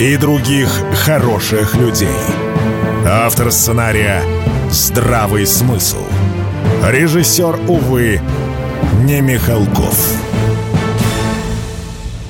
и других хороших людей. Автор сценария «Здравый смысл». Режиссер, увы, не Михалков.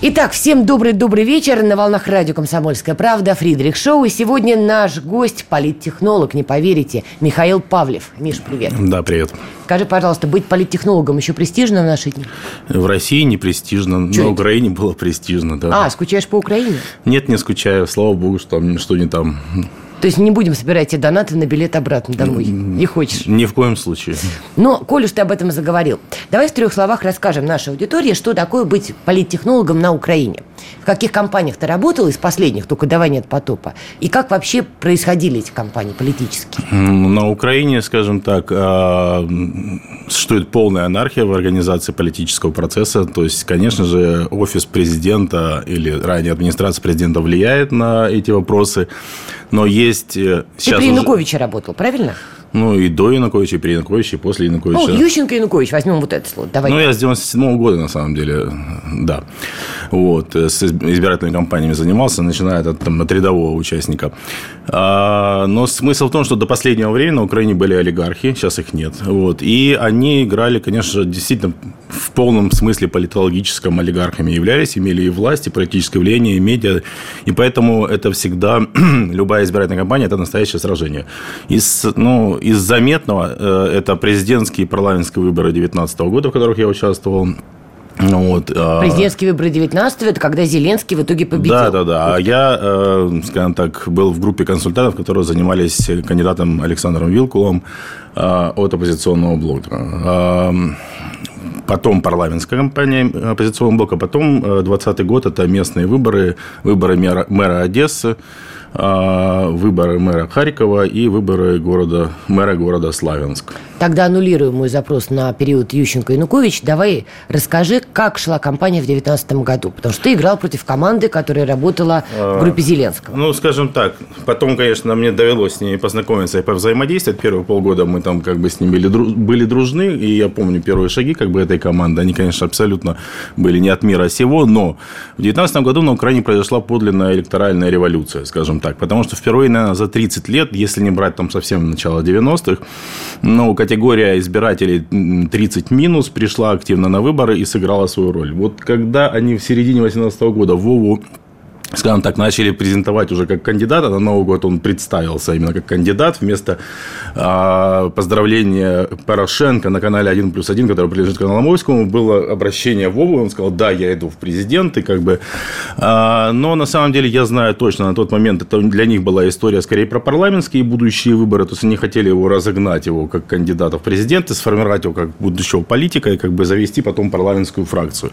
Итак, всем добрый-добрый вечер. На волнах радио «Комсомольская правда» Фридрих Шоу. И сегодня наш гость, политтехнолог, не поверите, Михаил Павлев. Миш, привет. Да, привет. Скажи, пожалуйста, быть политтехнологом еще престижно в наши дни? В России не престижно, Чё на это? Украине было престижно, да. А, скучаешь по Украине? Нет, не скучаю, слава богу, что, что не там. То есть не будем собирать тебе донаты на билет обратно домой. Не хочешь. Ни в коем случае. Но, коль уж ты об этом заговорил, давай в трех словах расскажем нашей аудитории, что такое быть политтехнологом на Украине. В каких компаниях ты работал из последних, только давай нет потопа. И как вообще происходили эти компании политические? На Украине, скажем так, а, существует полная анархия в организации политического процесса. То есть, конечно же, офис президента или ранее администрация президента влияет на эти вопросы. Но есть э, Ты при уже- Януковиче работал, правильно? Ну и до Януковича, и при Януковиче, и после Януковича. Ну, Ющенко и Янукович, возьмем вот это слово. Давай. Ну, я с 97 года, на самом деле, да. Вот, э, с изб- избирательными кампаниями занимался, начиная от, там, от рядового участника. А, но смысл в том, что до последнего времени на Украине были олигархи, сейчас их нет. Вот, и они играли, конечно, действительно в полном смысле политологическом олигархами являлись, имели и власть, и политическое влияние, и медиа. И поэтому это всегда, любая избирательная кампания, это настоящее сражение. Из, ну, из заметного, э, это президентские и парламентские выборы 2019 года, в которых я участвовал. Ну, Вот, а, Президентские выборы 19 это когда Зеленский в итоге победил. да, да, да. А я, э, скажем так, был в группе консультантов, которые занимались кандидатом Александром Вилкулом э, от оппозиционного блока. Потом парламентская кампания оппозиционного блока, потом 2020 год – это местные выборы, выборы мэра, мэра Одессы, выборы мэра Харькова и выборы города, мэра города Славянск. Тогда аннулируем мой запрос на период Ющенко и Янукович. Давай расскажи, как шла кампания в 2019 году. Потому что ты играл против команды, которая работала в группе Зеленского. Ну, скажем так, потом, конечно, мне довелось с ними познакомиться и повзаимодействовать. Первые полгода мы там как бы с ними были дружны, и я помню первые шаги как бы этой команды. Они, конечно, абсолютно были не от мира сего, но в 2019 году на Украине произошла подлинная электоральная революция, скажем так. Потому что впервые, наверное, за 30 лет, если не брать там совсем начало 90-х, ну, категория избирателей м, 30 минус пришла активно на выборы и сыграла свою роль. Вот когда они в середине 2018 года Вову скажем так, начали презентовать уже как кандидата. На Новый год он представился именно как кандидат. Вместо а, поздравления Порошенко на канале 1 плюс 1, который принадлежит Коломойскому, было обращение Вовы. Он сказал, да, я иду в президенты. Как бы. А, но на самом деле я знаю точно, на тот момент это для них была история скорее про парламентские будущие выборы. То есть они хотели его разогнать, его как кандидата в президенты, сформировать его как будущего политика и как бы завести потом парламентскую фракцию.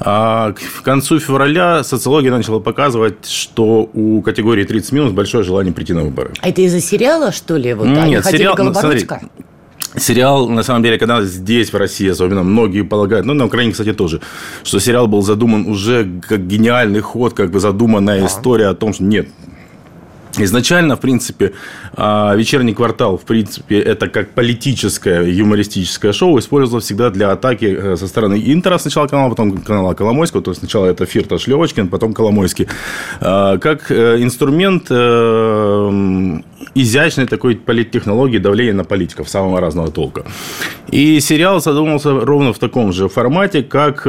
А к концу февраля социология начала показывать, что у категории 30 минус большое желание прийти на выборы. А это из-за сериала, что ли? Вот, они Нет, хотели сериал, ну, смотри, Сериал, на самом деле, когда здесь, в России особенно, многие полагают, ну, на Украине, кстати, тоже, что сериал был задуман уже как гениальный ход, как бы задуманная история о том, что нет, Изначально, в принципе, а, «Вечерний квартал», в принципе, это как политическое, юмористическое шоу использовалось всегда для атаки э, со стороны Интера сначала канала, потом канала Коломойского, то есть сначала это Фирташ Левочкин, потом Коломойский, А, как э, инструмент э, изящной такой политтехнологии давления на политиков самого разного толка. И сериал задумался ровно в таком же формате, как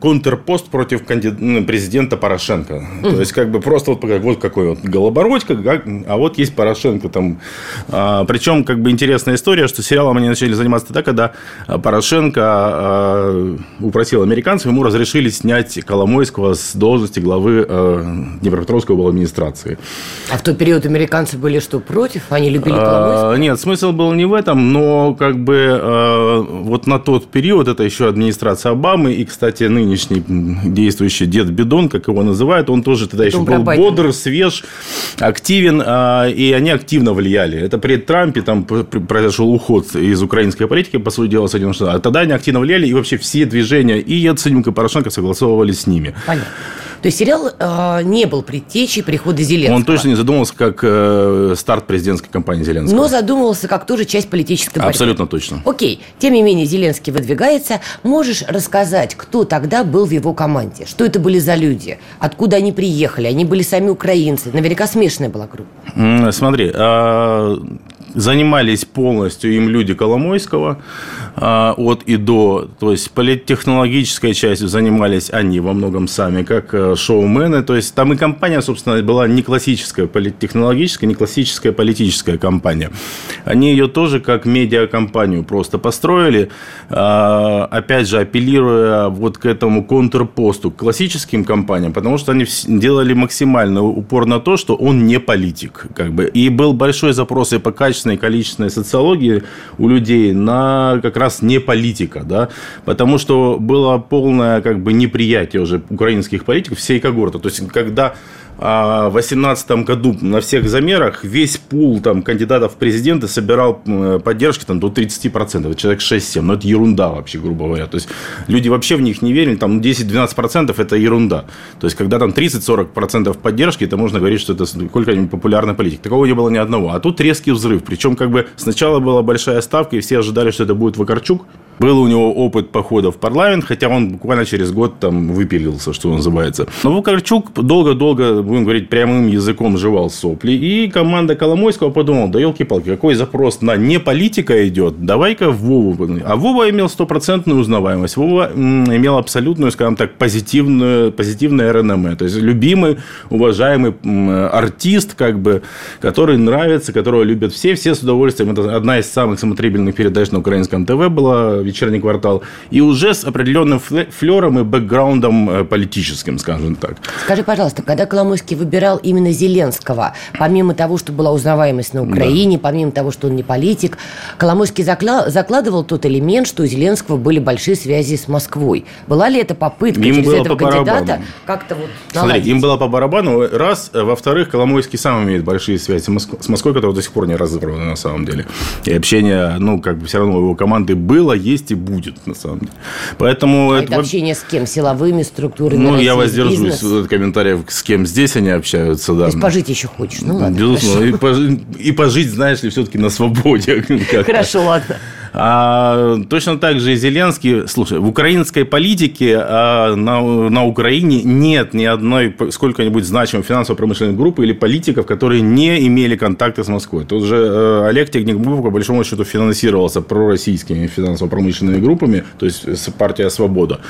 контрпост против президента Порошенко. То есть, как бы просто вот, вот какой вот Голобородько, как- а вот есть Порошенко там. А, причем, как бы интересная история, что сериалом они начали заниматься тогда, когда а, Порошенко а, упросил американцев, ему разрешили снять Коломойского с должности главы э, Днепропетровской администрации. А в тот период американцы были что, против? Они любили А, Коломойского? Нет, смысл был не в этом, но как бы э, вот на тот период это еще администрация Обамы и, кстати, нынешний действующий дед Бедон, как его называют, он тоже тогда еще Потом про был бодр, свеж, активный эффективен, а, и они активно влияли. Это при Трампе там произошел уход из украинской политики, по сути дела, Соединенных Штатов. А тогда они активно влияли, и вообще все движения и Яценюк, и Порошенко согласовывались с ними. Понятно. То есть сериал э, не был предтечей прихода Зеленского. Он точно не задумывался как э, старт президентской кампании Зеленского. Но задумывался как тоже часть политической борьбы. Абсолютно точно. Окей. Тем не менее, Зеленский выдвигается. Можешь рассказать, кто тогда был в его команде? Что это были за люди? Откуда они приехали? Они были сами украинцы. Наверняка смешанная была группа. Смотри, а, занимались полностью им люди Коломойского а, от и до. То есть политтехнологической частью занимались они во многом сами, как э, шоумены. То есть там и компания, собственно, была не классическая политтехнологическая, не классическая политическая компания. Они ее тоже как медиакомпанию просто построили, а, опять же, апеллируя вот к этому контрпосту, к классическим компаниям, потому что они делали максимально упор на то, что он не политик. Как бы. И был большой запрос и по качеству качественной, количественной социологии у людей на как раз не политика, да, потому что было полное как бы неприятие уже украинских политиков всей когорты. То есть, когда а в 2018 году на всех замерах весь пул там, кандидатов в президенты собирал поддержки там, до 30%, человек 6-7. Но это ерунда вообще, грубо говоря. То есть люди вообще в них не верили, там 10-12% это ерунда. То есть когда там 30-40% поддержки, это можно говорить, что это сколько-нибудь популярная политика. Такого не было ни одного. А тут резкий взрыв. Причем как бы сначала была большая ставка, и все ожидали, что это будет Вакарчук. Был у него опыт похода в парламент, хотя он буквально через год там выпилился, что называется. Но Вакарчук долго-долго, будем говорить, прямым языком жевал сопли. И команда Коломойского подумала, да елки-палки, какой запрос на не политика идет, давай-ка Вову. А Вова имел стопроцентную узнаваемость. Вова имел абсолютную, скажем так, позитивную, позитивное РНМ. То есть, любимый, уважаемый артист, как бы, который нравится, которого любят все, все с удовольствием. Это одна из самых смотрибельных передач на украинском ТВ была вечерний квартал, и уже с определенным флером и бэкграундом э, политическим, скажем так. Скажи, пожалуйста, когда Коломойский выбирал именно Зеленского, помимо того, что была узнаваемость на Украине, да. помимо того, что он не политик, Коломойский закла- закладывал тот элемент, что у Зеленского были большие связи с Москвой. Была ли это попытка им через этого кандидата как-то вот наладить? Смотри, им было по барабану, раз. Во-вторых, Коломойский сам имеет большие связи с Москвой, которая до сих пор не разыграна на самом деле. И общение, ну, как бы все равно у его команды было, есть и будет, на самом деле. Поэтому... А это, это общение с кем? Силовыми структурами? Ну, я воздержусь от комментариев, с кем здесь они общаются, да. То есть, пожить еще хочешь? Ну, ладно. Безусловно. И пожить, и пожить, знаешь ли, все-таки на свободе. Хорошо, ладно. А, точно так же и Зеленский. Слушай, в украинской политике а, на, на Украине нет ни одной сколько-нибудь значимой финансово-промышленной группы или политиков, которые не имели контакты с Москвой. Тут же э, Олег Техникбук, по большому счету, финансировался пророссийскими финансово-промышленными группами, то есть партия «Свобода».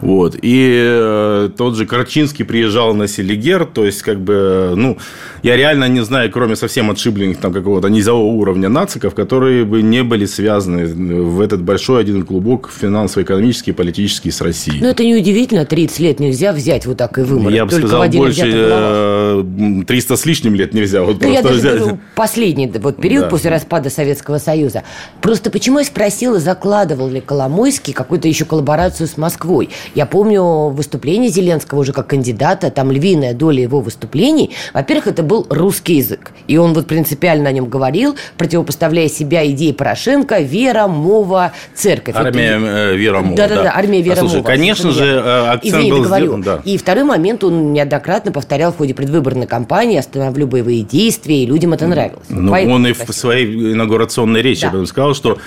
Вот. И э, тот же Карчинский приезжал на Селигер, то есть, как бы, ну, я реально не знаю, кроме совсем отшибленных там какого-то низового уровня нациков, которые бы не были связаны в этот большой один клубок финансово-экономический, политический с Россией. Ну, это неудивительно, 30 лет нельзя взять вот так и вымороть. Я бы сказал, больше 300 э, с лишним лет нельзя вот ну, я взять. Говорю, последний вот период да. после распада Советского Союза. Просто почему я спросила, закладывал ли Коломойский какую-то еще коллаборацию с Москвой? Я помню выступление Зеленского уже как кандидата, там львиная доля его выступлений. Во-первых, это был русский язык. И он вот принципиально о нем говорил, противопоставляя себя идее Порошенко, вера Вера, Мова, церковь. Армия это... Вера, Мова. Да-да-да, армия Вера, Слушай, Мова. конечно же, э, акцент Извини, был договорю. сделан. Да. И второй момент он неоднократно повторял в ходе предвыборной кампании «Остановлю боевые действия», и людям это нравилось. Ну, он и в своей инаугурационной речи да. сказал, что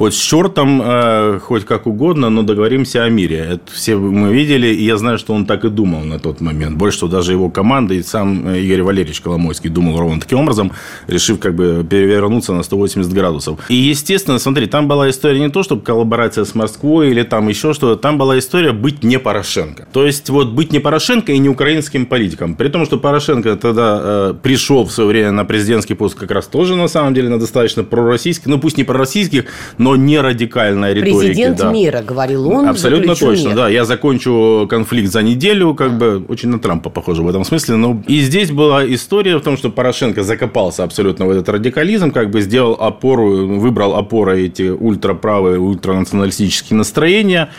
хоть с чертом, э, хоть как угодно, но договоримся о мире. Это все мы видели, и я знаю, что он так и думал на тот момент. Больше что даже его команда и сам э, Игорь Валерьевич Коломойский думал ровно таким образом, решив как бы перевернуться на 180 градусов. И, естественно, смотри, там была история не то, чтобы коллаборация с Москвой или там еще что-то, там была история быть не Порошенко. То есть, вот быть не Порошенко и не украинским политиком. При том, что Порошенко тогда э, пришел в свое время на президентский пост как раз тоже, на самом деле, на достаточно пророссийский, ну, пусть не пророссийских, но но не радикальной риторики. Президент да. мира, говорил он. Абсолютно точно, мир. да. Я закончу конфликт за неделю, как бы очень на Трампа похоже в этом смысле. Но и здесь была история в том, что Порошенко закопался абсолютно в этот радикализм, как бы сделал опору, выбрал опорой эти ультраправые, ультранационалистические настроения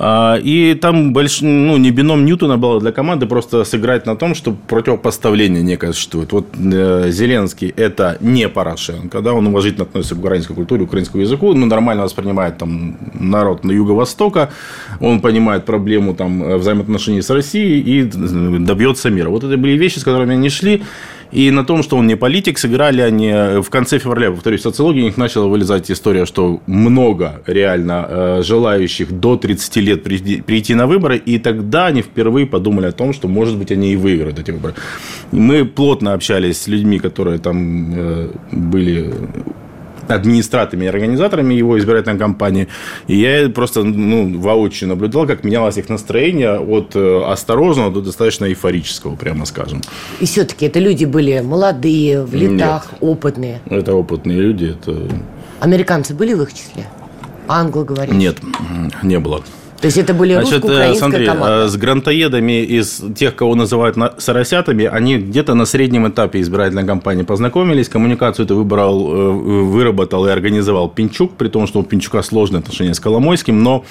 и там больш... ну, не бином Ньютона было для команды просто сыграть на том, что противопоставление некое существует. Вот э, Зеленский – это не Порошенко, да, он уважительно относится к украинской культуре, украинскому языку, но нормально воспринимает там народ на Юго-Востока, он понимает проблему там взаимоотношений с Россией и добьется мира. Вот это были вещи, с которыми они шли. И на том, что он не политик, сыграли они в конце февраля, повторюсь, социологии у них начала вылезать история, что много реально э, желающих до 30 лет прийти на выборы, и тогда они впервые подумали о том, что, может быть, они и выиграют эти выборы. Мы плотно общались с людьми, которые там э, были администраторами и организаторами его избирательной кампании. И я просто ну, воочию наблюдал, как менялось их настроение от э, осторожного до достаточно эйфорического, прямо скажем. И все-таки это люди были молодые, в летах, Нет. опытные? Это опытные люди. Это... Американцы были в их числе? Англо говорили? Нет, не было. То есть это были Значит, русско-украинская смотри, команда? Э, с грантоедами из тех, кого называют соросятами, они где-то на среднем этапе избирательной кампании познакомились. Коммуникацию это выбрал, э, выработал и организовал Пинчук, при том, что у Пинчука сложные отношения с Коломойским, но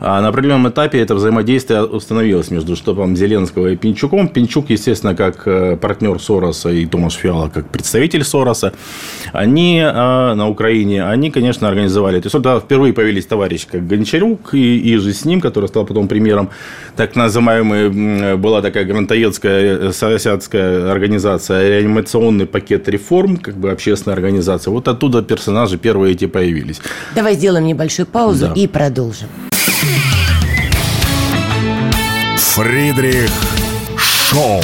а на определенном этапе это взаимодействие установилось между штабом Зеленского и Пинчуком. Пинчук, естественно, как э, партнер Сороса и Томаш Фиала как представитель Сороса, они а, на Украине, они, конечно, организовали. То есть, тогда впервые появились товарищи, как Гончарюк и, и же с ним, который стал потом премьером, так называемый, была такая грантоедская э, соросятская организация, реанимационный пакет реформ, как бы общественная организация. Вот оттуда персонажи первые эти появились. Давай сделаем небольшую паузу да. и продолжим. Фридрих Шоу.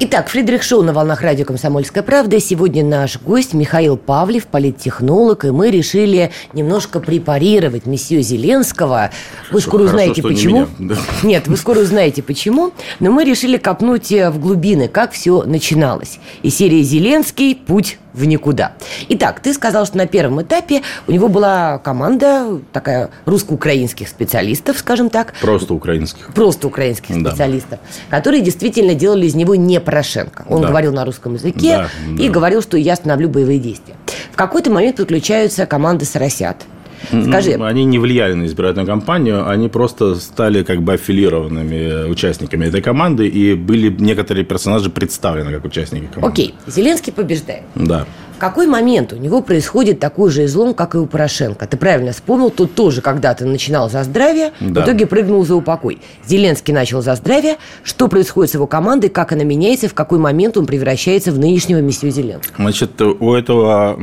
Итак, Фридрих Шоу на волнах радио «Комсомольская правда». Сегодня наш гость Михаил Павлев, политтехнолог, и мы решили немножко препарировать месье Зеленского. Вы скоро Хорошо, узнаете, почему. Не Нет, вы скоро узнаете, почему. Но мы решили копнуть в глубины, как все начиналось. И серия «Зеленский. Путь в никуда. Итак, ты сказал, что на первом этапе у него была команда такая русско-украинских специалистов, скажем так. Просто украинских. Просто украинских да. специалистов, которые действительно делали из него не Порошенко. Он да. говорил на русском языке да, и да. говорил, что я остановлю боевые действия. В какой-то момент подключаются команды «Соросят», Скажи. Они не влияли на избирательную кампанию, они просто стали как бы аффилированными участниками этой команды, и были некоторые персонажи представлены как участники команды. Окей, Зеленский побеждает. Да какой момент у него происходит такой же излом, как и у Порошенко? Ты правильно вспомнил, тут тоже когда-то начинал за здравие, да. в итоге прыгнул за упокой. Зеленский начал за здравие. Что происходит с его командой, как она меняется, в какой момент он превращается в нынешнего месье Зеленского? Значит, у этого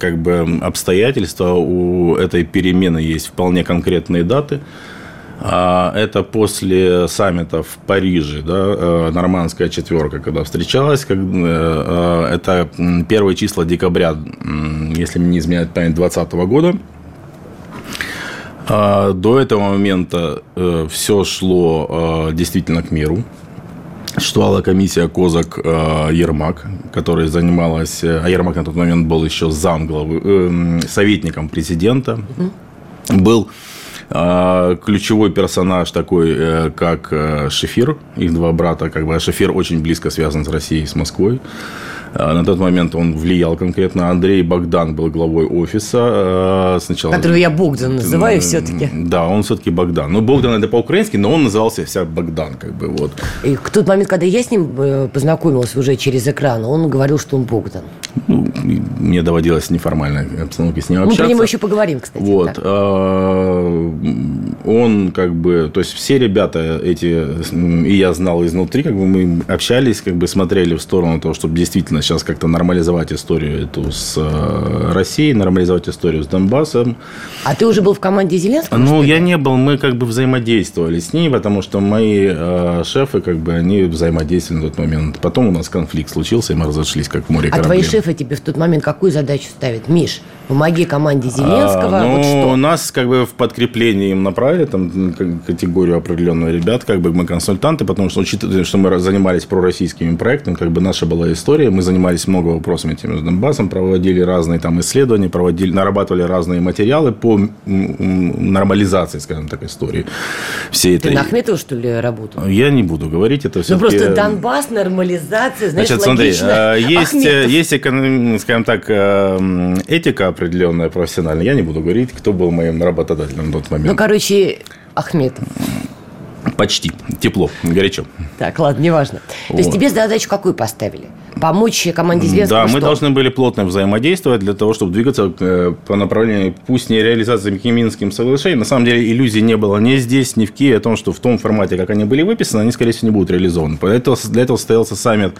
как бы обстоятельства, у этой перемены есть вполне конкретные даты. А, это после саммита в Париже, да, э, нормандская четверка, когда встречалась. Э, э, это первые числа декабря, если мне не изменяет память, 2020 года. А, до этого момента все шло действительно к миру. Существовала комиссия Козак Ермак, которая занималась, а Ермак на тот момент был еще замглавы, советником президента. Был ключевой персонаж такой, э, как э, Шефир, их два брата, как бы Шефир очень близко связан с Россией, с Москвой. А, на тот момент он влиял конкретно. Андрей Богдан был главой офиса а, сначала. Которого я Богдан называю все-таки. Да, он все-таки Богдан. Ну, Богдан это по-украински, но он назывался вся Богдан, как бы вот. И в тот момент, когда я с ним э, познакомилась уже через экран, он говорил, что он Богдан. Ну, мне доводилось неформально обстановке с ним общаться. Мы про него еще поговорим, кстати. Вот. А, он как бы, то есть все ребята эти, и я знал изнутри, как бы мы общались, как бы смотрели в сторону того, чтобы действительно сейчас как-то нормализовать историю эту с э, Россией, нормализовать историю с Донбассом. А ты уже был в команде Зеленского? Ну, я не был, мы как бы взаимодействовали с ней, потому что мои э, шефы, как бы, они взаимодействовали на тот момент. Потом у нас конфликт случился, и мы разошлись, как в море А твои шефы тебе в тот момент какую задачу ставят? Миш, помоги команде Зеленского, а, ну, вот что? нас как бы в подкреплении им направили, там, категорию определенную ребят, как бы мы консультанты, потому что, учитывая, что мы занимались пророссийскими проектами, как бы наша была история, мы занимались много вопросами тем с Донбассом, проводили разные там исследования, проводили, нарабатывали разные материалы по нормализации, скажем так, истории всей этой. Ты на Ахметова, что ли, работал? Я не буду говорить, это все Ну, просто Донбасс, нормализация, знаешь, Значит, смотри, э, есть, есть, скажем так, э, этика определенная профессиональная. Я не буду говорить, кто был моим работодателем на тот момент. Ну, короче, Ахметов. Почти. Тепло, горячо. Так, ладно, неважно. То есть Вот. тебе задачу какую поставили? Помочь команде Зеленского Да, мы что? должны были плотно взаимодействовать для того, чтобы двигаться э, по направлению, пусть не реализации Минским соглашений, на самом деле иллюзий не было ни здесь, ни в Киеве о том, что в том формате, как они были выписаны, они, скорее всего, не будут реализованы. Поэтому для этого состоялся саммит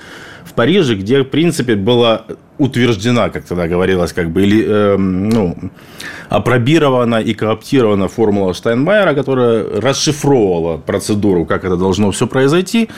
в Париже, где, в принципе, была утверждена, как тогда говорилось, как бы, или, э, ну, опробирована и кооптирована формула Штайнмайера, которая расшифровывала процедуру, как это должно все произойти.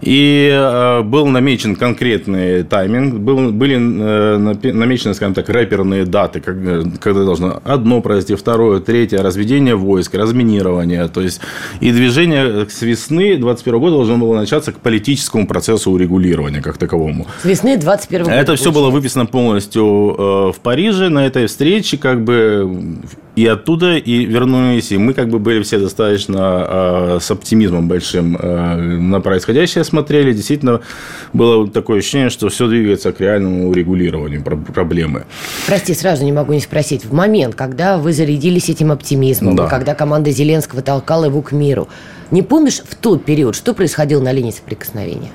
И э, был намечен конкретный тайминг, был, были э, намечены, скажем так, рэперные даты, э, когда должно одно произойти, второе, третье, разведение войск, разминирование. То есть и движение с весны 2021 года должно было начаться к политическому процессу урегулирования как таковому. С весны 21 года. Это все было выписано полностью э, в Париже на этой встрече, как бы и оттуда, и вернулись, и мы как бы были все достаточно э, с оптимизмом большим э, на происходящее смотрели. Действительно, было такое ощущение, что все двигается к реальному урегулированию про- проблемы. Прости, сразу не могу не спросить. В момент, когда вы зарядились этим оптимизмом, Да. когда команда Зеленского толкала его к миру, не помнишь в тот период, что происходило на линии соприкосновения?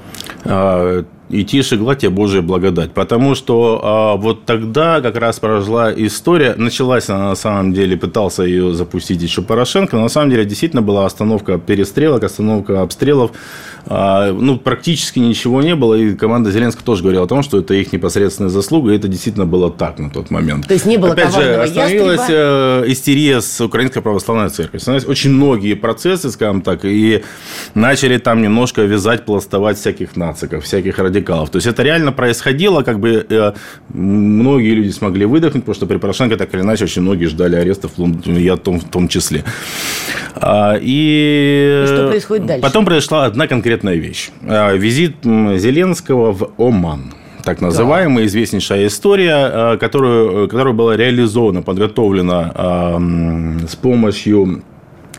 А, и тише гладь тебе Божья благодать. Потому что а, вот тогда как раз прошла история, началась она на самом деле, пытался ее запустить еще Порошенко, но на самом деле действительно была остановка перестрелок, остановка обстрелов. А, ну, практически ничего не было, и команда Зеленского тоже говорила о том, что это их непосредственная заслуга, и это действительно было так на тот момент. То есть не было Опять же, остановилась ястреба? э, истерия с Украинской Православной Церковью. Остановились очень многие процессы, скажем так, и начали там немножко вязать, пластовать всяких нациков, всяких радикалов. То есть это реально происходило, как бы э, многие люди смогли выдохнуть, потому что при Порошенко так или иначе очень многие ждали арестов, я в том, в том числе. А, И, И что происходит дальше? Потом произошла одна конкретная вещь. А, Визит Зеленского в Оман. Так называемая известнейшая история, а, которую, которая была реализована, подготовлена м, с помощью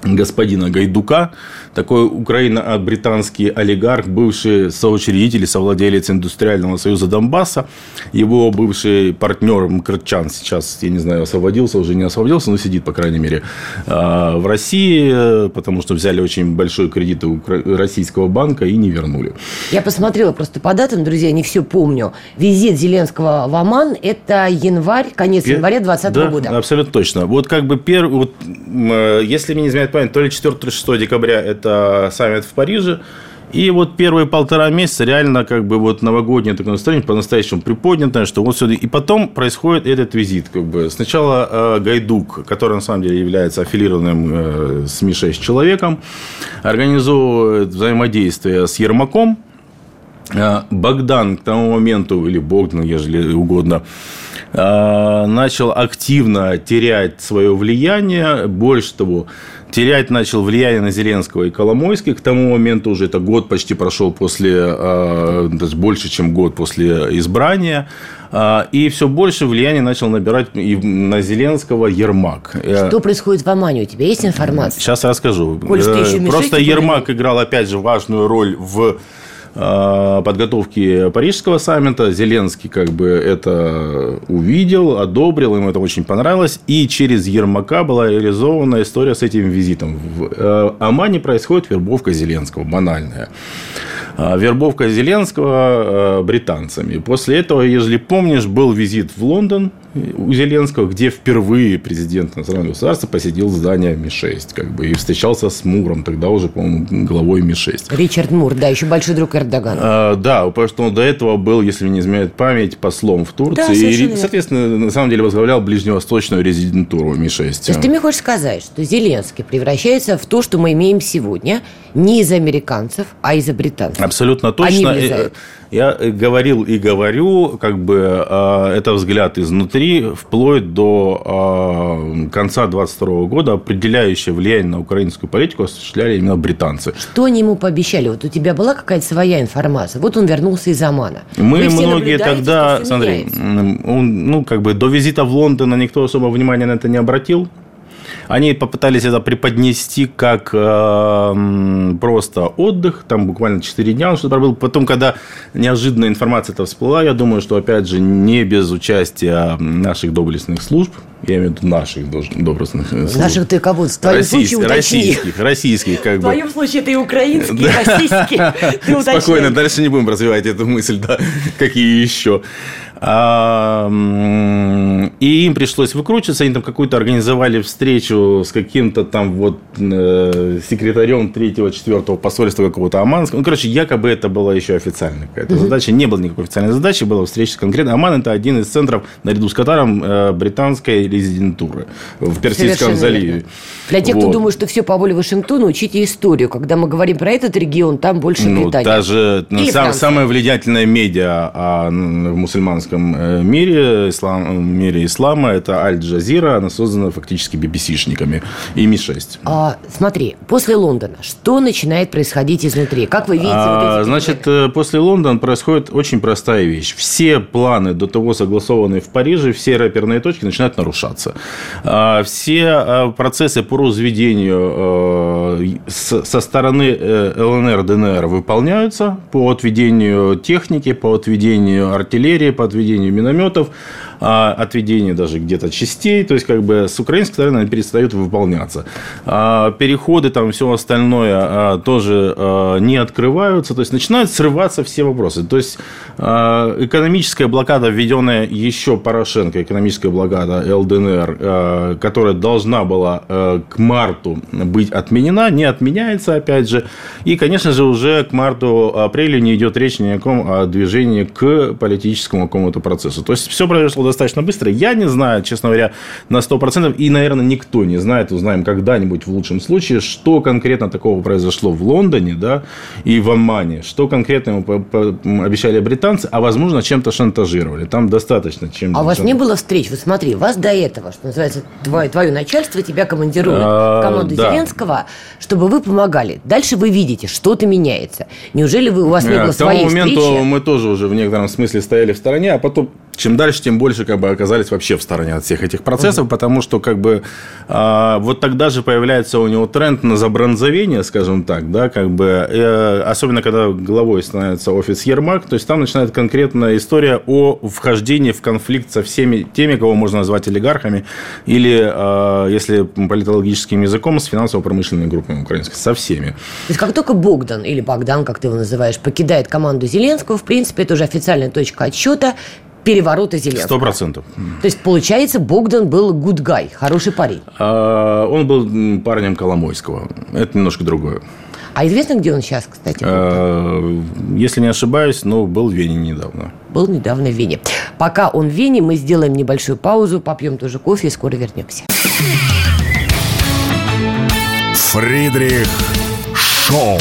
господина Гайдука, такой украино-британский олигарх, бывший соучредитель и совладелец индустриального союза Донбасса, его бывший партнер Мкртчан сейчас, я не знаю, освободился, уже не освободился, но сидит, по крайней мере, а, в России, потому что взяли очень большой кредит у российского банка и не вернули. Я посмотрела просто по датам, друзья, не все помню. Визит Зеленского в Оман – это январь, конец января 2020 да, года. абсолютно точно. Вот как бы первый, вот, э, если мне не изменяет память, то ли 4 то ли 6 декабря это саммит в Париже. И вот первые полтора месяца реально как бы вот новогоднее такое настроение по-настоящему приподнятое, что вот сюда. И потом происходит этот визит. Как бы. Сначала э, Гайдук, который на самом деле является аффилированным э, с Ми-6 человеком, организовывает взаимодействие с Ермаком, Э, Богдан к тому моменту, или Богдан, ежели угодно, э, начал активно терять свое влияние. Больше того, терять начал влияние на Зеленского и Коломойский. К тому моменту уже это год почти прошел после, э, даже больше, чем год после избрания. Э, И все больше влияния начал набирать и на Зеленского Ермак. Э, Что происходит в Омане? У тебя есть информация? Сейчас расскажу. Коль, ты еще Ми-6 Просто. Ермак играл, опять же, важную роль в э, подготовке Парижского саммита. Зеленский как бы это увидел, одобрил, ему это очень понравилось. И через Ермака была реализована история с этим визитом. В э, Омане происходит вербовка Зеленского, банальная. А, Вербовка Зеленского э, британцами. После этого, если помнишь, был визит в Лондон у Зеленского, где впервые президент национального государства посетил здание Ми-6. Как бы, и встречался с Муром, тогда уже, по-моему, главой Ми-6. Ричард Мур, да, еще большой друг Эрдогана. А, да, потому что он до этого был, если не изменяет память, послом в Да, Турции. совершенно и, соответственно, на самом деле возглавлял ближневосточную резидентуру Ми-6. То есть ты мне хочешь сказать, что Зеленский превращается в то, что мы имеем сегодня, не из американцев, а из британцев. Абсолютно Они точно. влезают. Я э, говорил и говорю, как бы э, это взгляд изнутри, вплоть до э, конца 22 года определяющее влияние на украинскую политику осуществляли именно британцы. Что они ему пообещали? Вот у тебя была какая-то своя информация. Вот он вернулся из Омана. Мы многие тогда, смотри, он, ну, как бы до визита в Лондон никто особо внимания на это не обратил. Они попытались это преподнести как э, просто отдых, там буквально 4 дня он что-то пробыл. Потом, когда неожиданная информация это всплыла, я думаю, что, опять же, не без участия наших доблестных служб, я имею в виду наших доблестных служб. Наших ты кого? В твоем Российских, случае уточни. российских, российских, как В бы. твоем случае это и украинские. Ты уточняй. Спокойно, дальше не будем развивать эту мысль, да, какие еще. А, И им пришлось выкручиваться, они там какую-то организовали встречу с каким-то там вот э, секретарем третьего, четвертого посольства какого-то Оманского. Ну, короче, якобы это была еще официальная какая-то задача. Не было никакой официальной задачи, была встреча с конкретно. Оман – это один из центров, наряду с Катаром, э, британской резидентуры в Персидском Совершенно заливе. верно. Для тех, кто Вот. думает, что все по воле Вашингтона, учите историю. Когда мы говорим про этот регион, там больше Ну, Британия. даже ну, Или сам- Франция. самое влиятельное медиа а, н- в мусульманском э, мире, ислам, мире ислама, это Аль-Джазира, она создана фактически BBC-шниками и Ми-6. А, смотри, после Лондона, что начинает происходить изнутри? Как вы видите А, вот эти... значит, э, после Лондона происходит очень простая вещь. Все планы до того согласованные в Париже, все рэперные точки начинают нарушаться. А, Все э, процессы по разведению с- со стороны э, ЛНР, ДНР выполняются по отведению техники, по отведению артиллерии, по отведению минометов, а, отведению даже где-то частей. То есть, как бы с украинской стороны они перестают выполняться. А, Переходы, там все остальное а, тоже не открываются. То есть, начинают срываться все вопросы. То есть, экономическая блокада, введенная еще Порошенко, экономическая блокада ЛДНР, которая должна была к марту быть отменена, не отменяется, опять же. И, конечно же, уже к марту-апрелю не идет речь ни о каком а, движении к политическому какому-то процессу. То есть, все произошло достаточно быстро. Я не знаю, честно говоря, на 100%, и, наверное, никто не знает, узнаем когда-нибудь в лучшем случае, что конкретно такого произошло в Лондоне, да, и в Омане, что конкретно ему обещали британцы, а, возможно, чем-то шантажировали. Там достаточно чем А у вас не было встреч? Вот смотри, вас до этого, что называется, твое, твое начальство тебя командирует А, команду да. Зеленского, чтобы вы помогали. Дальше вы видите, что-то меняется. Неужели вы, у вас не Э, было К тому своей моменту встречи? мы тоже уже в некотором смысле стояли в стороне, а потом чем дальше, тем больше как бы оказались вообще в стороне от всех этих процессов, потому что как бы а, вот тогда же появляется у него тренд на забронзовение, скажем так, да, как бы э, особенно когда главой становится офис Ермак, то есть там начинает конкретная история о вхождении в конфликт со всеми теми, кого можно назвать олигархами, или, а, если политологическим языком, с финансово-промышленными группами украинскими, со всеми. То есть как только Богдан, или Богдан, как ты его называешь, покидает команду Зеленского, в принципе, это уже официальная точка отсчета переворота Сто Зеленского. процентов. То есть, получается, Богдан был good guy, хороший парень. А, Он был парнем Коломойского. Это немножко другое. А известно, где он сейчас, кстати? А, Если не ошибаюсь, ну, был в Вене недавно. Был недавно в Вене. Пока он в Вене, мы сделаем небольшую паузу, попьем тоже кофе и скоро вернемся. Фридрих Шоу.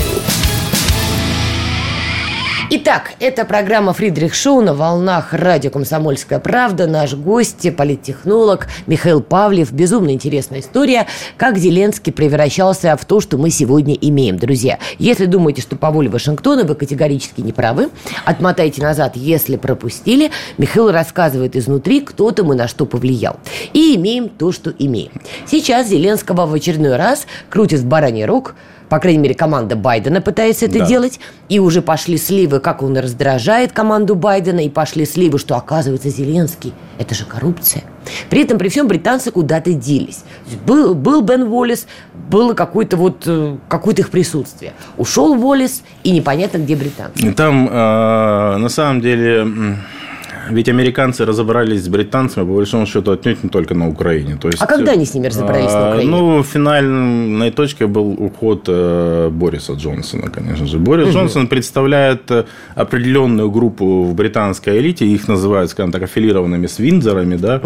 Итак, это программа «Фридрих Шоу» на волнах радио «Комсомольская правда». Наш гость, политтехнолог Михаил Павлев. Безумно интересная история, как Зеленский превращался в то, что мы сегодня имеем. Друзья, если думаете, что по воле Вашингтона, вы категорически не правы. Отмотайте назад, если пропустили. Михаил рассказывает изнутри, кто там и на что повлиял. И имеем то, что имеем. Сейчас Зеленского в очередной раз крутит в бараний рог, по крайней мере, команда Байдена пытается это Да. делать. И уже пошли сливы, как он раздражает команду Байдена, и пошли сливы, что оказывается Зеленский. Это же коррупция. При этом, при всем, британцы куда-то делись. Был, был Бен Уоллес, было какое-то вот, э, какое-то их присутствие. Ушел Уоллес, и непонятно, где британцы. Там, э, на самом деле, ведь американцы разобрались с британцами, по большому счету, отнюдь не только на Украине. То есть, А когда они с ними разобрались на а, Украине? Ну, финальной точкой был уход э, Бориса Джонсона, конечно же. Борис Джонсон представляет э, определенную группу в британской элите, их называют, скажем так, аффилированными с Виндзорами, да.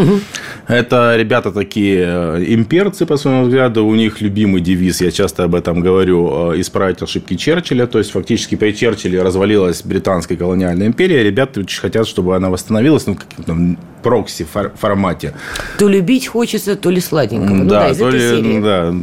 Это ребята такие э, имперцы, по своему взгляду, у них любимый девиз, я часто об этом говорю, э, исправить ошибки Черчилля, то есть фактически при Черчилле развалилась британская колониальная империя, ребята очень хотят, чтобы она восстановилась ну, в каком-то прокси фор- формате. То любить хочется, то ли сладенького. Ну да, то ли- серии. да.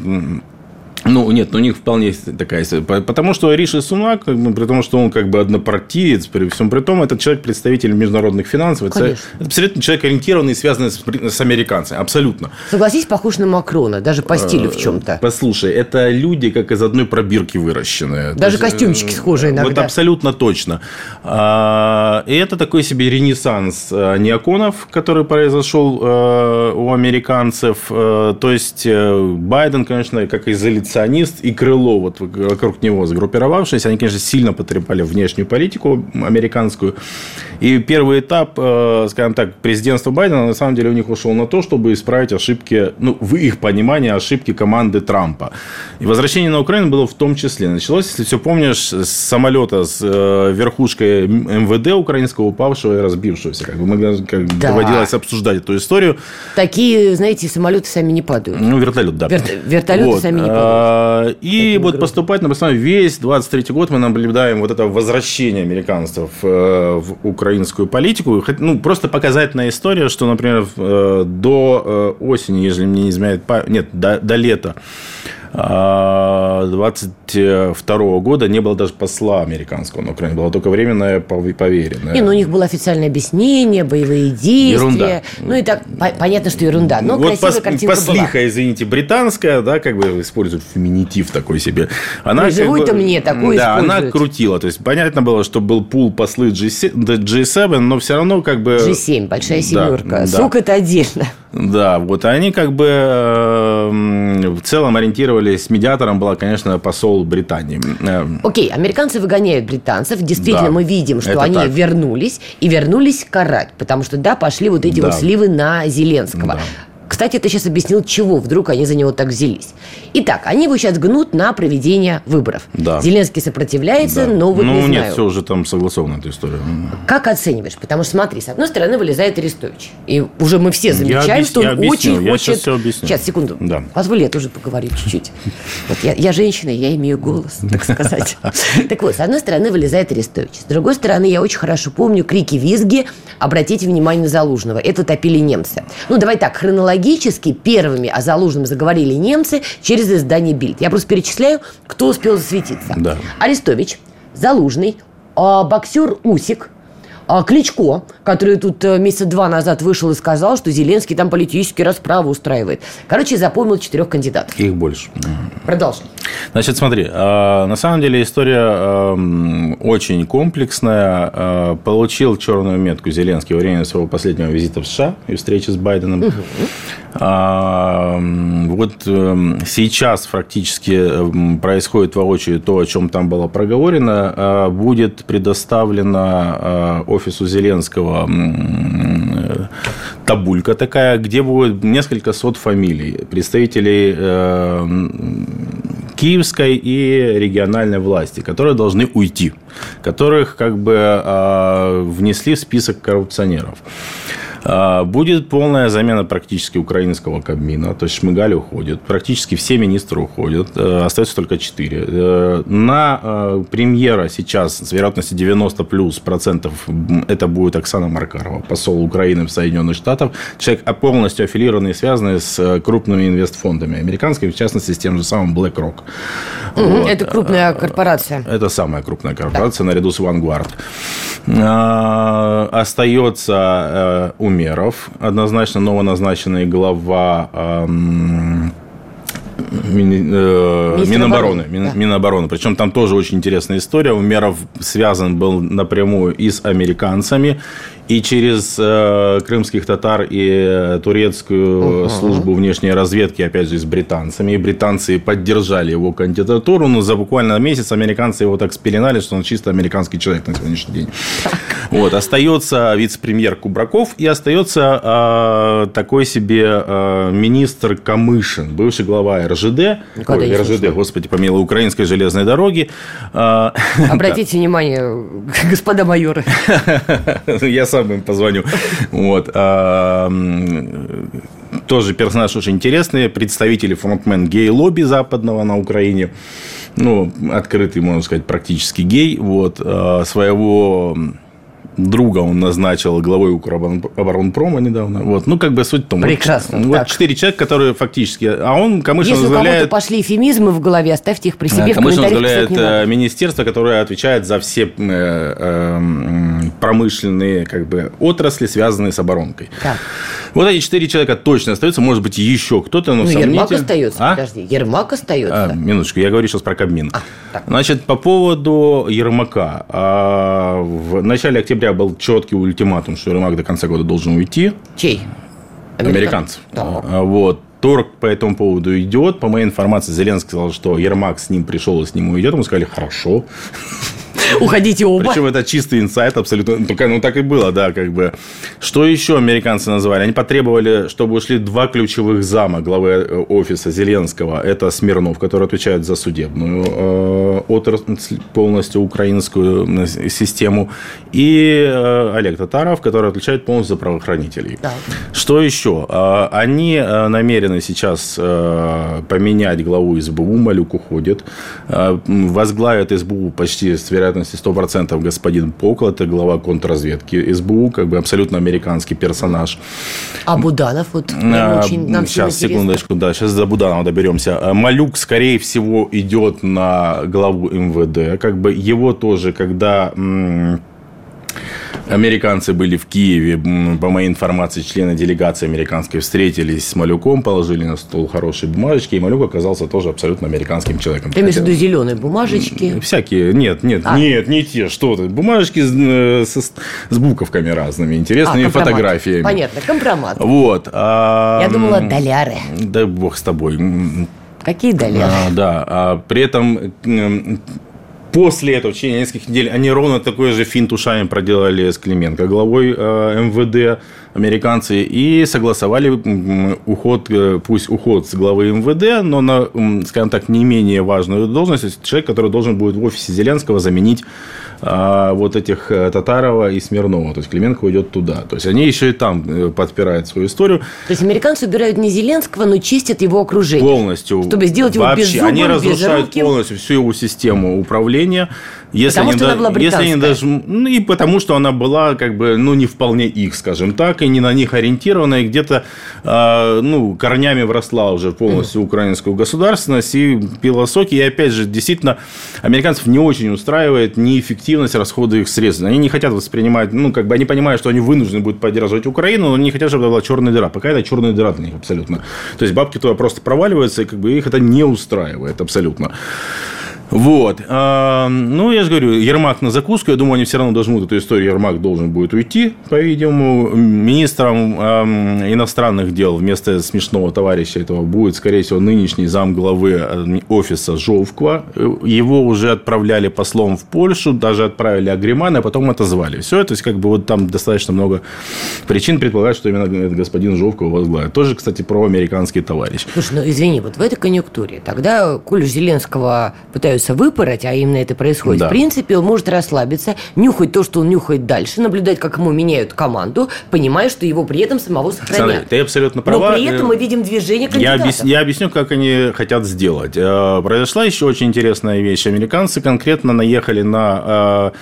Ну, нет, ну, у них вполне есть такая история. Потому что Риши Сунак, при том, что он как бы однопартиец, при всем при том, это человек, представитель международных финансов. Конечно. это абсолютно человек ориентированный, связанный с, с американцами. Абсолютно. Согласись, похож на Макрона, даже по стилю в чем-то. Послушай, это люди, как из одной пробирки выращенные. То Даже есть, костюмчики э, схожи иногда. Вот абсолютно точно. А, И это такой себе ренессанс э, неоконов, который произошел э, у американцев. Э, То есть, э, Байден, конечно, как изоляционист, и Крыло, вот вокруг него сгруппировавшись, они, конечно, сильно потрепали внешнюю политику американскую. И первый этап, э, скажем так, президентства Байдена, на самом деле, у них ушел на то, чтобы исправить ошибки, ну, в их понимании, ошибки команды Трампа. И возвращение на Украину было в том числе. Началось, если все помнишь, с самолета с э, верхушкой МВД украинского, упавшего и разбившегося. Как бы мы как, Да. доводилось обсуждать эту историю. Такие, знаете, самолеты сами не падают. Ну, вертолет, да. Верт- вертолеты сами не А, И вот поступать на основе весь 23 год мы наблюдаем вот это возвращение американцев э, в украинскую политику. Ну, просто показательная история, что, например, э, до э, осени, если мне не изменяет нет, до, до лета 22 года не было даже посла американского на Украине. Было только временное пов- поверенное. Не, ну у них было официальное объяснение, боевые действия. Ерунда. Ну и так, по- понятно, что ерунда. Но вот красивая пос- картинка была. послиха, извините, британская, да, как бы используют феминитив такой себе. Она живой-то бы- мне такой Да, она крутила. То есть, понятно было, что был пул послы G7, да, G7 но все равно как бы... G7, большая Да, семерка. да. Сук это отдельно. Да, вот они как бы э, в целом ориентировались. Медиатором была, конечно, посол Британии. Э, Окей, американцы выгоняют британцев. Действительно, Да, мы видим, что они так. вернулись. И вернулись карать. Потому что, да, пошли вот эти Да. вот сливы на Зеленского. Да. Кстати, ты сейчас объяснил, чего вдруг они за него так взялись. Итак, они его сейчас гнут на проведение выборов. Да. Зеленский сопротивляется, да. но вот ну, не нет, знаю. все уже там согласовано, эта история. Как оцениваешь? Потому что смотри, с одной стороны вылезает Арестович. И уже мы все замечаем, объяс- что он я объясню, очень я хочет... сейчас всё объясню. Сейчас, секунду. Да. Позволь, я тоже поговорю чуть-чуть. Вот я, я женщина, я имею голос, так сказать. Так вот, с одной стороны вылезает Арестович. С другой стороны, я очень хорошо помню крики визги «Обратите внимание на Залужного». Это топили немцы. Ну, давай так, хронологически первыми о Залужном заговорили немцы через издание «Бильд». Я просто перечисляю, кто успел засветиться. Да. Арестович, Залужный, а, боксер Усик, а, Кличко, который тут э, месяца два назад вышел и сказал, что Зеленский там политические расправы устраивает. Короче, запомнил четырех кандидатов. Их больше. Продолжим. Значит, смотри, э, на самом деле история э, очень комплексная. Э, Получил черную метку Зеленский во время своего последнего визита в США и встречи с Байденом. А, м, Вот э, сейчас фактически происходит воочию то, о чем там было проговорено. Будет предоставлено офису Зеленского э, табулька такая, где будет несколько сот фамилий представителей э, киевской и региональной власти, которые должны уйти, которых как бы э, внесли в список коррупционеров. А, Будет полная замена практически украинского Кабмина. То есть Шмыгаль уходит. Практически все министры уходят. Э, Остается только четыре. Э, На э, премьера сейчас с вероятностью 90 плюс процентов это будет Оксана Маркарова, посол Украины в Соединенных Штатах. Человек а, полностью аффилированный и связанный с крупными инвестфондами американскими, в частности, с тем же самым BlackRock. Мгм, Вот. Это крупная корпорация. Это самая крупная корпорация наряду с Vanguard. Остается э, Умеров, однозначно новоназначенный глава эм, э, Минобороны. обороны, Мин- да. Минобороны. Причем там тоже очень интересная история. Умеров связан был напрямую и с американцами, и через э, крымских татар и э, турецкую службу внешней разведки, опять же, с британцами. И британцы поддержали его кандидатуру, но за буквально месяц американцы его так спеленали, что он чисто американский человек на сегодняшний день. Вот. Остается вице-премьер Кубраков и остается э, такой себе э, министр Камышин, бывший глава РЖД. Никогда Ой, РЖД, господи, помилуй, Украинской железной дороги. Э, Обратите внимание, господа майоры. Я сам им позвоню. Вот. А, Тоже персонаж очень интересный. Представители фронтмен гей-лобби западного на Украине. Ну, открытый, можно сказать, практически гей. Вот. А, Своего друга он назначил главой Укроборонпрома недавно. Вот. Ну, как бы суть в том. Прекрасно. Вот, вот четыре человека, которые фактически... А он Камышин Если возглавляет... у кого-то пошли эфемизмы в голове, оставьте их при себе в Камышин возглавляет э, министерство, которое отвечает за все э, э, промышленные как бы, отрасли, связанные с оборонкой. Так. Вот эти четыре человека точно остаются. Может быть, еще кто-то, но Ну, Ермак сомнительно. остается, А? подожди. Ермак остается. А, минуточку, я говорю сейчас про Кабмин. А, так. Значит, по поводу Ермака. А, В начале октября был четкий ультиматум, что Ермак до конца года должен уйти. Чей? Американцев. Да. А, Вот. Торг по этому поводу идет. По моей информации, Зеленский сказал, что Ермак с ним пришел и с ним уйдет. Ему сказали, хорошо. Уходите оба. Причем это чистый инсайт абсолютно. Ну, Только, ну, так и было, да, как бы. Что еще американцы назвали? Они потребовали, чтобы ушли два ключевых зама главы э, офиса Зеленского. Это Смирнов, который отвечает за судебную э, отрасль, полностью украинскую э, систему. И э, Олег Татаров, который отвечает полностью за правоохранителей. Да. Что еще? А, Они э, намерены сейчас э, поменять главу СБУ. Малюк уходит. Э, м, Возглавит СБУ почти с вероятностью 100% господин Покол. Это глава контрразведки СБУ. Как бы абсолютно американский персонаж. А Буданов, вот А, очень нам Сейчас, секундочку, да, сейчас до Буданова доберемся. А, Малюк, скорее всего, идет на главу МВД. Как бы его тоже, когда американцы были в Киеве, по моей информации, члены делегации американской встретились с Малюком, положили на стол хорошие бумажечки, и Малюк оказался тоже абсолютно американским человеком. Ты имеешь в виду зеленые бумажечки? Всякие, нет, нет, А. нет, не те, что ты. Бумажечки с, э, со- с буковками разными, интересными А, компромат. фотографиями. Понятно, компромат. Вот. а, Я думала, доляры. Да бог с тобой. Какие доляры? а, да. А при этом после этого, в течение нескольких недель, они ровно такой же финт ушами проделали с Клименко, главой э, МВД американцы, и согласовали уход, э, пусть уход с главы МВД, но на, скажем так, не менее важную должность, человек, который должен будет в офисе Зеленского заменить а, вот этих э, Татарова и Смирнова. То есть Клименко уйдет туда. То есть они еще и там э, подпирают свою историю. То есть американцы убирают не Зеленского, но чистят его окружение. полностью. Чтобы сделать его вообще, беззубым, Они разрушают безруким. полностью всю его систему управления. Если Потому они что она была если они британская. даже, ну и потому что она была как бы, ну не вполне их, скажем так, и не на них ориентирована, и где-то, а, ну корнями вросла уже полностью в украинскую государственность и пила соки. И опять же, действительно, американцев не очень устраивает неэффективность расхода их средств. Они не хотят воспринимать, ну как бы они понимают, что они вынуждены будут поддерживать Украину, но не хотят, чтобы это была черная дыра. Пока это черная дыра для них абсолютно. То есть бабки туда просто проваливаются, и как бы их это не устраивает абсолютно. Вот. А, Ну, я же говорю, Ермак на закуску. Я думаю, они все равно дожмут эту историю. Ермак должен будет уйти, по-видимому. Министром иностранных дел вместо смешного товарища этого будет, скорее всего, нынешний зам главы э, офиса Жовква. Его уже отправляли послом в Польшу, даже отправили Агримана, а потом отозвали. Все, то есть, как бы вот там достаточно много причин предполагать, что именно господин Жовква возглавит. Тоже, кстати, проамериканский товарищ. Слушай, ну извини, вот в этой конъюнктуре, тогда, коль уж Зеленского пытаются выпороть, а именно это происходит, Да. в принципе, он может расслабиться, нюхать то, что он нюхает дальше, наблюдать, как ему меняют команду, понимая, что его при этом самого Александр, сохраняют. ты абсолютно Но права. при этом мы видим движение Я, кандидатов. объяс- я объясню, как они хотят сделать. Э, Произошла еще очень интересная вещь. Американцы конкретно наехали на э, э,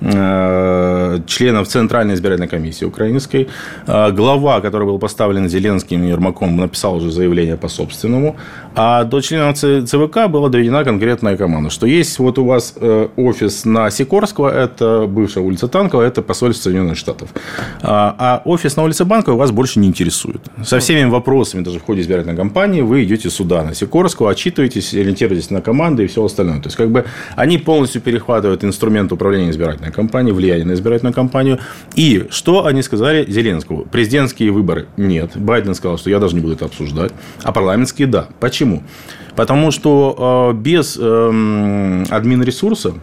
членов Центральной избирательной комиссии украинской. Э, Глава, который был поставлен Зеленским и Ермаком, написал уже заявление по собственному. А до членов ЦВК была доведена конкретная команда, что есть вот у вас э, офис на Сикорского, это бывшая улица Танкова, это посольство Соединенных Штатов. А а офис на улице Банкова вас больше не интересует. Со всеми вопросами, даже в ходе избирательной кампании, вы идете сюда, на Сикорского, отчитываетесь, ориентируетесь на команды и все остальное. То есть, как бы они полностью перехватывают инструмент управления избирательной кампанией, влияние на избирательную кампанию. И что они сказали Зеленскому? Президентские выборы нет. Байден сказал, что я даже не буду это обсуждать. А парламентские – да. Почему? Потому что э, без эм, админ-ресурса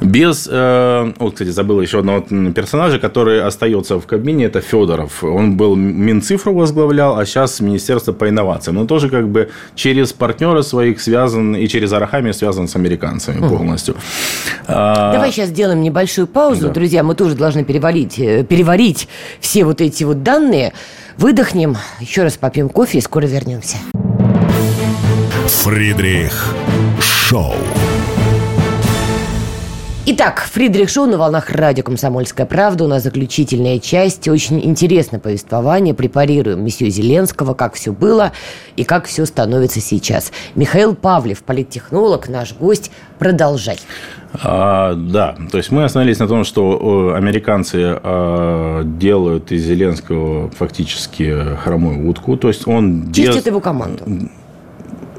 без... э, вот, кстати, забыл еще одного персонажа, который остается в кабине, это Федоров. Он был Минцифру возглавлял, а сейчас Министерство по инновациям. Но тоже как бы через партнера своих связан, и через Арахами связан с американцами полностью. А, Давай сейчас сделаем небольшую паузу, Да. друзья. Мы тоже должны переварить, э, переварить все вот эти вот данные. Выдохнем, еще раз попьем кофе и скоро вернемся. Фридрих Шоу. Итак, Фридрих Шоу на волнах радио «Комсомольская правда». У нас заключительная часть. Очень интересное повествование. Препарируем месье Зеленского, как все было и как все становится сейчас. Михаил Павлев, политтехнолог, наш гость. Продолжай. А, да, то есть мы остановились на том, что американцы а, делают из Зеленского фактически хромую утку. То есть он... Чистит дел... его команду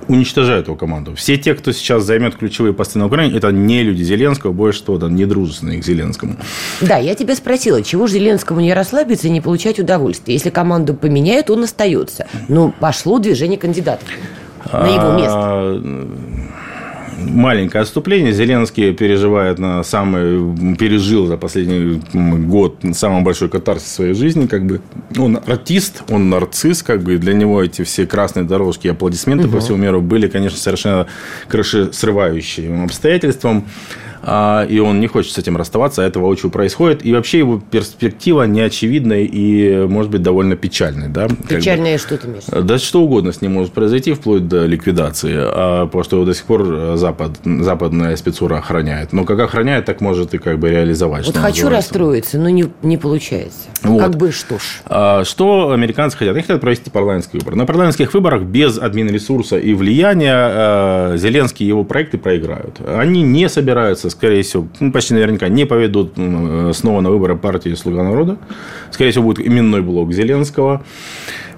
уничтожают его команду. Все те, кто сейчас займет ключевые посты на Украине, это не люди Зеленского, больше того, да, не дружественные к Зеленскому. Да, я тебя спросила, чего же Зеленскому не расслабиться и не получать удовольствие? Если команду поменяют, он остается. Ну, пошло движение кандидатов на его место. Маленькое отступление. Зеленский переживает на самый, пережил за последний год самый большой катарсис в своей жизни. Как бы. Он артист, он нарцисс, как бы, и для него эти все красные дорожки и аплодисменты угу. по всему миру были, конечно, совершенно крышесрывающим обстоятельством. А, и он не хочет с этим расставаться, а этого очень происходит. И вообще его перспектива неочевидная и, может быть, довольно печальная. Да? Печальная что ты имеешь? Да что угодно с ним может произойти, вплоть до ликвидации, а, потому что его до сих пор Запад, западная спецура охраняет. Но как охраняет, так может и как бы реализовать. Вот хочу называется. расстроиться, но не, не получается. Вот. Как бы что ж. А, что американцы хотят? Они хотят провести парламентские выборы. На парламентских выборах без админресурса и влияния Зеленский и его проекты проиграют. Они не собираются скорее всего, ну, почти наверняка не поведут снова на выборы партии «Слуга народа». Скорее всего, будет именной блок Зеленского.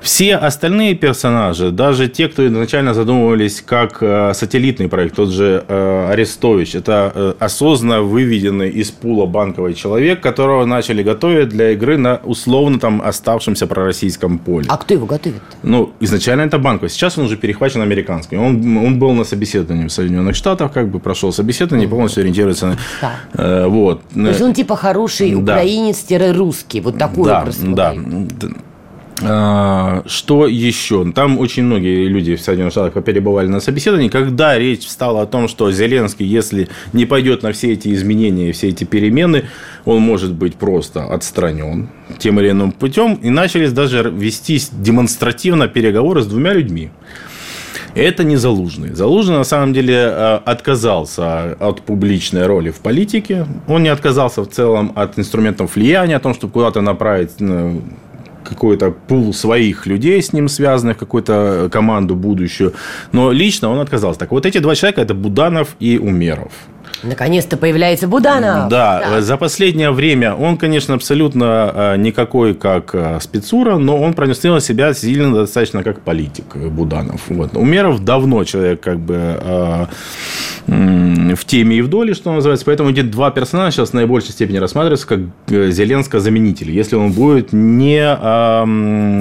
Все остальные персонажи, даже те, кто изначально задумывались как э, сателлитный проект, тот же э, Арестович, это э, осознанно выведенный из пула банковый человек, которого начали готовить для игры на условно там оставшемся пророссийском поле. А кто его готовит? Ну, изначально это банковый. Сейчас он уже перехвачен американским. Он, он был на собеседовании в Соединенных Штатах, как бы прошел собеседование, полностью ориентируется на... Да. Э, вот. То есть он типа хороший да. украинец-русский. Вот такой да, образ. Да, да. А, что еще? Там очень многие люди в Соединенных Штатах перебывали на собеседовании. Когда речь встала о том, что Зеленский, если не пойдет на все эти изменения все эти перемены, он может быть просто отстранен тем или иным путем. И начались даже вестись демонстративно переговоры с двумя людьми. Это не Залужный. Залужный, на самом деле, э, отказался от публичной роли в политике. Он не отказался в целом от инструментов влияния, о том, чтобы куда-то направить ну, какой-то пул своих людей с ним связанных, какую-то команду будущую. Но лично он отказался. Так вот эти два человека – это Буданов и Умеров. Наконец-то появляется Буданов. Да, да, за последнее время он, конечно, абсолютно э, никакой как э, спецура, но он пронесил себя сильно достаточно как политик Буданов. Вот. Умеров давно человек как бы э, в теме и в доле, что называется. Поэтому эти два персонажа сейчас в наибольшей степени рассматриваются как Зеленско-заменитель, если он будет не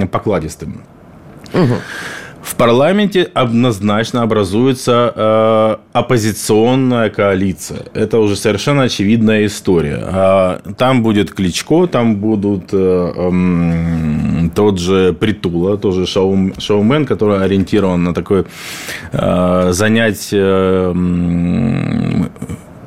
покладистым. Угу. В парламенте однозначно образуется э, оппозиционная коалиция. Это уже совершенно очевидная история. А там будет Кличко, там будут э, э, тот же Притула, тоже шоу, шоумен, который ориентирован на такое э, занять э,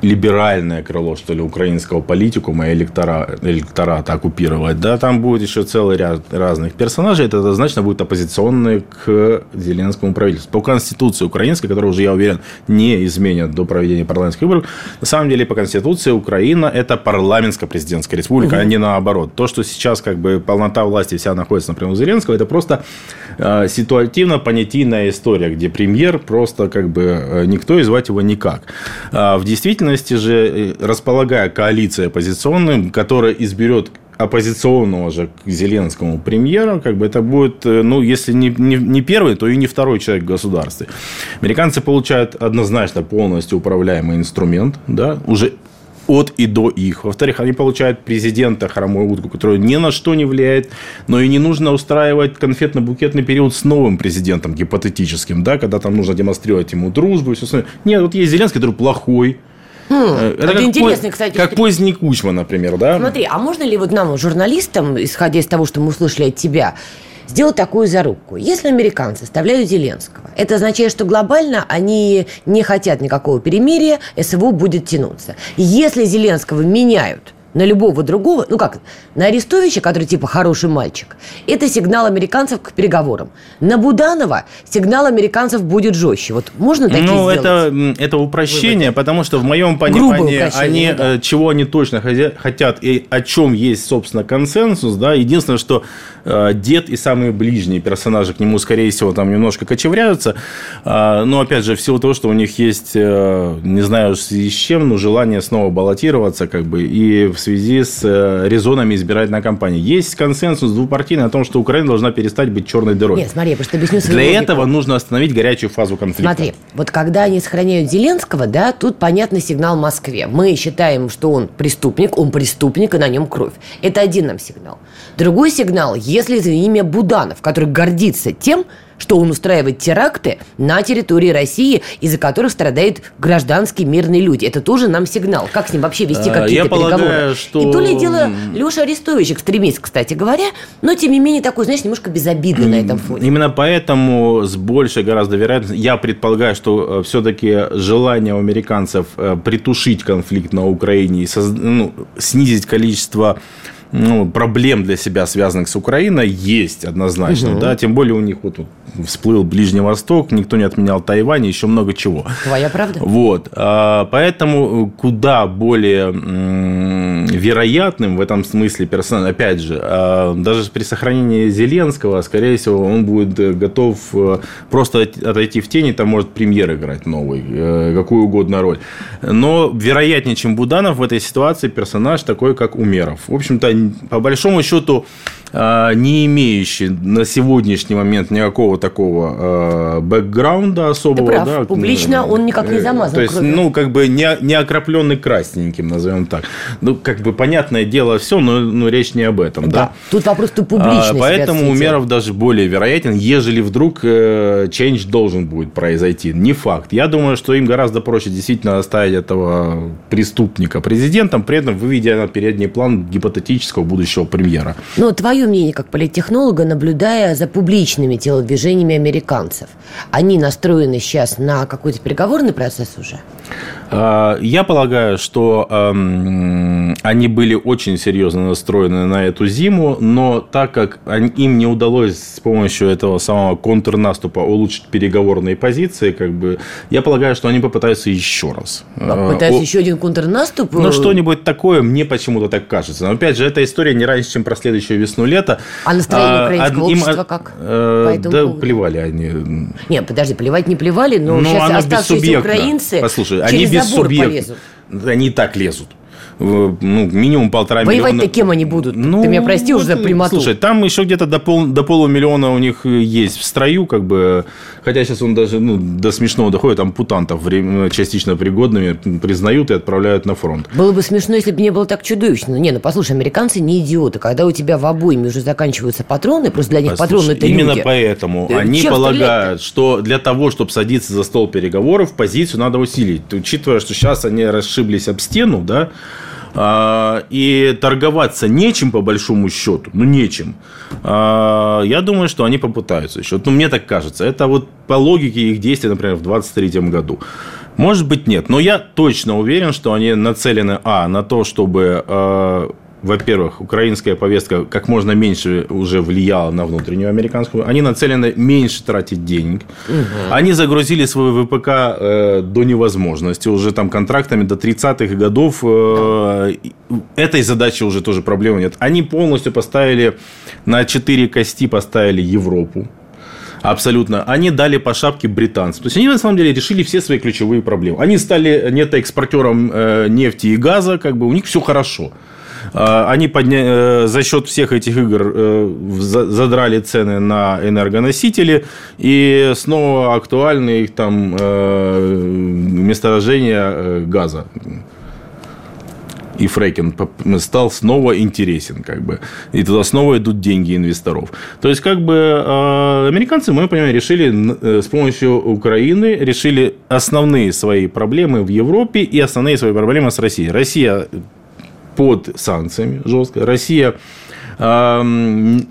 либеральное крыло, что ли, украинского политикума и электората, электората оккупировать, да, там будет еще целый ряд разных персонажей, это однозначно будет оппозиционные к Зеленскому правительству. По Конституции украинской, которая уже, я уверен, не изменят до проведения парламентских выборов, на самом деле по Конституции Украина – это парламентско-президентская республика, угу. а не наоборот. То, что сейчас как бы полнота власти вся находится, например, у Зеленского, это просто э, ситуативно-понятийная история, где премьер просто как бы э, никто и звать его никак. А в действительности действительности же, э, располагая коалицией оппозиционной, которая изберет оппозиционного же к Зеленскому премьера, как бы это будет, э, ну, если не, не, не первый, то и не второй человек в государстве. Американцы получают однозначно полностью управляемый инструмент, да, уже от и до их. Во-вторых, они получают президента хромую утку, который ни на что не влияет, но и не нужно устраивать конфетно-букетный период с новым президентом гипотетическим, да, когда там нужно демонстрировать ему дружбу и все остальное. Нет, вот есть Зеленский, который плохой, Хм, это, это интересно, поз... кстати. Как поздний Кучма, например, да? Смотри, а можно ли вот нам, журналистам, исходя из того, что мы услышали от тебя, сделать такую зарубку. Если американцы оставляют Зеленского, это означает, что глобально они не хотят никакого перемирия, СВО будет тянуться. Если Зеленского меняют на любого другого, ну как, на Арестовича, который типа хороший мальчик, это сигнал американцев к переговорам. На Буданова сигнал американцев будет жестче. Вот можно такие Ну, сделать? это, это упрощение, потому что в моем понимании, они, да. э, чего они точно хотя- хотят и о чем есть, собственно, консенсус, да, единственное, что э, дед и самые ближние персонажи к нему, скорее всего, там немножко кочевряются, А, но, опять же, в силу того, что у них есть, э, не знаю с чем, но желание снова баллотироваться, как бы, и в связи с э, резонами избирательной кампании. Есть консенсус двупартийный о том, что Украина должна перестать быть черной дырой. Нет, смотри, просто объясню свою Для логику. этого нужно остановить горячую фазу конфликта. Смотри, вот когда они сохраняют Зеленского, да, тут понятный сигнал Москве. Мы считаем, что он преступник, он преступник, и на нем кровь. Это один нам сигнал. Другой сигнал, если за имя Буданов, который гордится тем, что он устраивает теракты на территории России, из-за которых страдают гражданские мирные люди. Это тоже нам сигнал. Как с ним вообще вести А, какие-то я полагаю, переговоры? что- И то ли дело Леша Арестович экстремист, кстати говоря, но тем не менее такой, знаешь, немножко безобидный на этом фоне. Именно поэтому с большей гораздо вероятностью, я предполагаю, что все-таки желание у американцев э, притушить конфликт на Украине и соз- ну, снизить количество ну, проблем для себя, связанных с Украиной, есть однозначно. Да? Тем более у них вот всплыл Ближний Восток, никто не отменял Тайвань, еще много чего. Твоя правда? Вот, а, поэтому куда более вероятным в этом смысле персонаж, опять же, а, даже при сохранении Зеленского, скорее всего, он будет э, готов э, просто от- отойти в тени, там может премьер играть новый, э, какую угодно роль. Но вероятнее, чем Буданов в этой ситуации персонаж такой, как Умеров. В общем-то, по большому счету, не имеющий на сегодняшний момент никакого такого а, бэкграунда особого. прав. да, Публично ну, он никак не э, замазан То есть, кровью. ну, как бы не, не окропленный красненьким, назовем так. Ну, как бы понятное дело все, но, но речь не об этом, да. Да. Тут вопрос то А, публичности. Поэтому Умеров даже более вероятен, ежели вдруг э, change должен будет произойти. Не факт. Я думаю, что им гораздо проще действительно оставить этого преступника президентом, при этом выведя на передний план гипотетического будущего премьера. Но твое мнение как политтехнолога, наблюдая за публичными телодвижениями американцев, они настроены сейчас на какой-то переговорный процесс уже? А, Я полагаю, что эм, они были очень серьезно настроены на эту зиму, но так как они- им не удалось с помощью этого самого контрнаступа улучшить переговорные позиции, как бы, я полагаю, что они попытаются еще раз. Э, Пытаются о- еще один контрнаступ? Ну, э, что-нибудь такое, мне почему-то так кажется. Но, опять же, эта история не раньше, чем про следующую весну-лето. А настроение украинского од- им, общества э, как э, да, поводу? плевали они. Нет, подожди, плевать не плевали, но Ну, сейчас оно оставшиеся бессубъектно. украинцы Послушай, они через забор бессубъектно. полезут. Они и так лезут. Ну, минимум полтора Воевать-то миллиона. кем они будут? Ты меня прости уже за прямоту. Слушай, там еще где-то до, пол, до полумиллиона у них есть в строю, как бы, хотя сейчас он даже ну, до смешного доходит, ампутантов время- частично пригодными признают и отправляют на фронт. Было бы смешно, если бы не было так чудовищно. Не, ну послушай, американцы не идиоты. Когда у тебя в обойме уже заканчиваются патроны, просто для них патроны Послушай, это именно люди. поэтому Да они чем полагают, что для того, чтобы садиться за стол переговоров, позицию надо усилить. Учитывая, что сейчас они расшиблись об стену, да, и торговаться нечем по большому счету, ну нечем. А, Я думаю, что они попытаются еще. Ну, мне так кажется. Это вот по логике их действий, например, в 23 году. Может быть, нет. Но я точно уверен, что они нацелены, а, на то, чтобы э, во-первых, украинская повестка как можно меньше уже влияла на внутреннюю американскую. Они нацелены меньше тратить денег. Они загрузили свой ВПК э, до невозможности. Уже там контрактами до 30-х годов. э, этой задачи уже тоже проблемы нет. Они полностью поставили на 4 кости поставили Европу. Абсолютно. Они дали по шапке британцам. То есть они на самом деле решили все свои ключевые проблемы. Они стали нетоэкспортером э, нефти и газа, как бы у них все хорошо. А, Они подня... э, за счет всех этих игр э, задрали цены на энергоносители, и снова актуальны их там э, месторождения газа и фрекинг стал снова интересен, как бы. И туда снова идут деньги инвесторов. То есть, как бы, э, американцы, в моем понимании, решили с помощью Украины, решили основные свои проблемы в Европе и основные свои проблемы с Россией. Россия под санкциями жестко. Россия эм,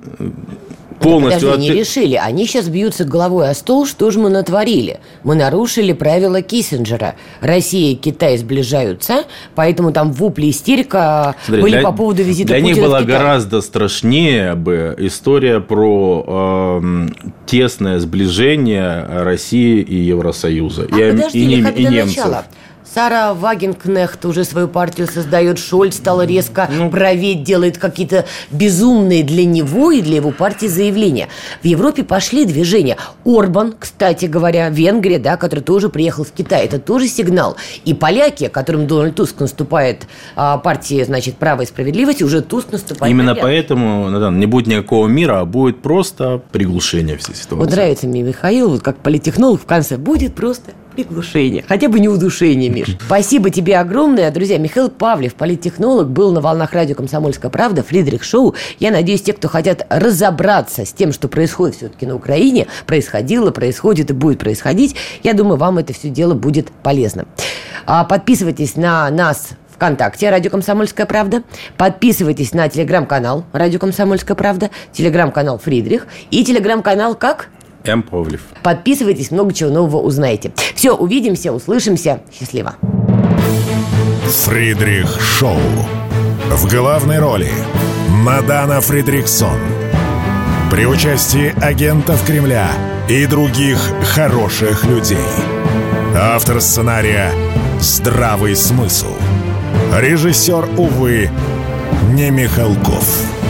полностью... Подожди, от- не решили. Они сейчас бьются головой о стол, что же мы натворили? Мы нарушили правила Киссинджера. Россия и Китай сближаются, поэтому там вупли истерика Смотри, были для- по поводу визита Для Путина них была гораздо страшнее бы история про эм, тесное сближение России и Евросоюза. А и, подожди, и и до немцев. начала. Сара Вагенкнехт уже свою партию создает, Шольц стал резко Ну. править, делает какие-то безумные для него и для его партии заявления. В Европе пошли движения. Орбан, кстати говоря, Венгрия, да, который тоже приехал в Китай, это тоже сигнал. И поляки, которым Дональд Туск наступает, а, партии, значит, право и справедливость, уже Туск наступает. Именно поэтому Натан, не будет никакого мира, а будет просто приглушение всей ситуации. Вот нравится мне Михаил, вот как политехнолог в конце будет просто приглушение. Хотя бы не удушение, Миш. Спасибо тебе огромное. Друзья, Михаил Павлев, политтехнолог, был на волнах радио «Комсомольская правда», Фридрих Шоу. Я надеюсь, те, кто хотят разобраться с тем, что происходит все-таки на Украине, происходило, происходит и будет происходить, я думаю, вам это все дело будет полезно. А, Подписывайтесь на нас ВКонтакте «Радио Комсомольская правда». Подписывайтесь на телеграм-канал «Радио Комсомольская правда», телеграм-канал «Фридрих» и телеграм-канал как? М. Павлев. Подписывайтесь, много чего нового узнаете. Все, увидимся, услышимся. Счастливо. Фридрих Шоу. В главной роли Мадана Фридриксон. При участии агентов Кремля и других хороших людей. Автор сценария «Здравый смысл». Режиссер, увы, не Михалков.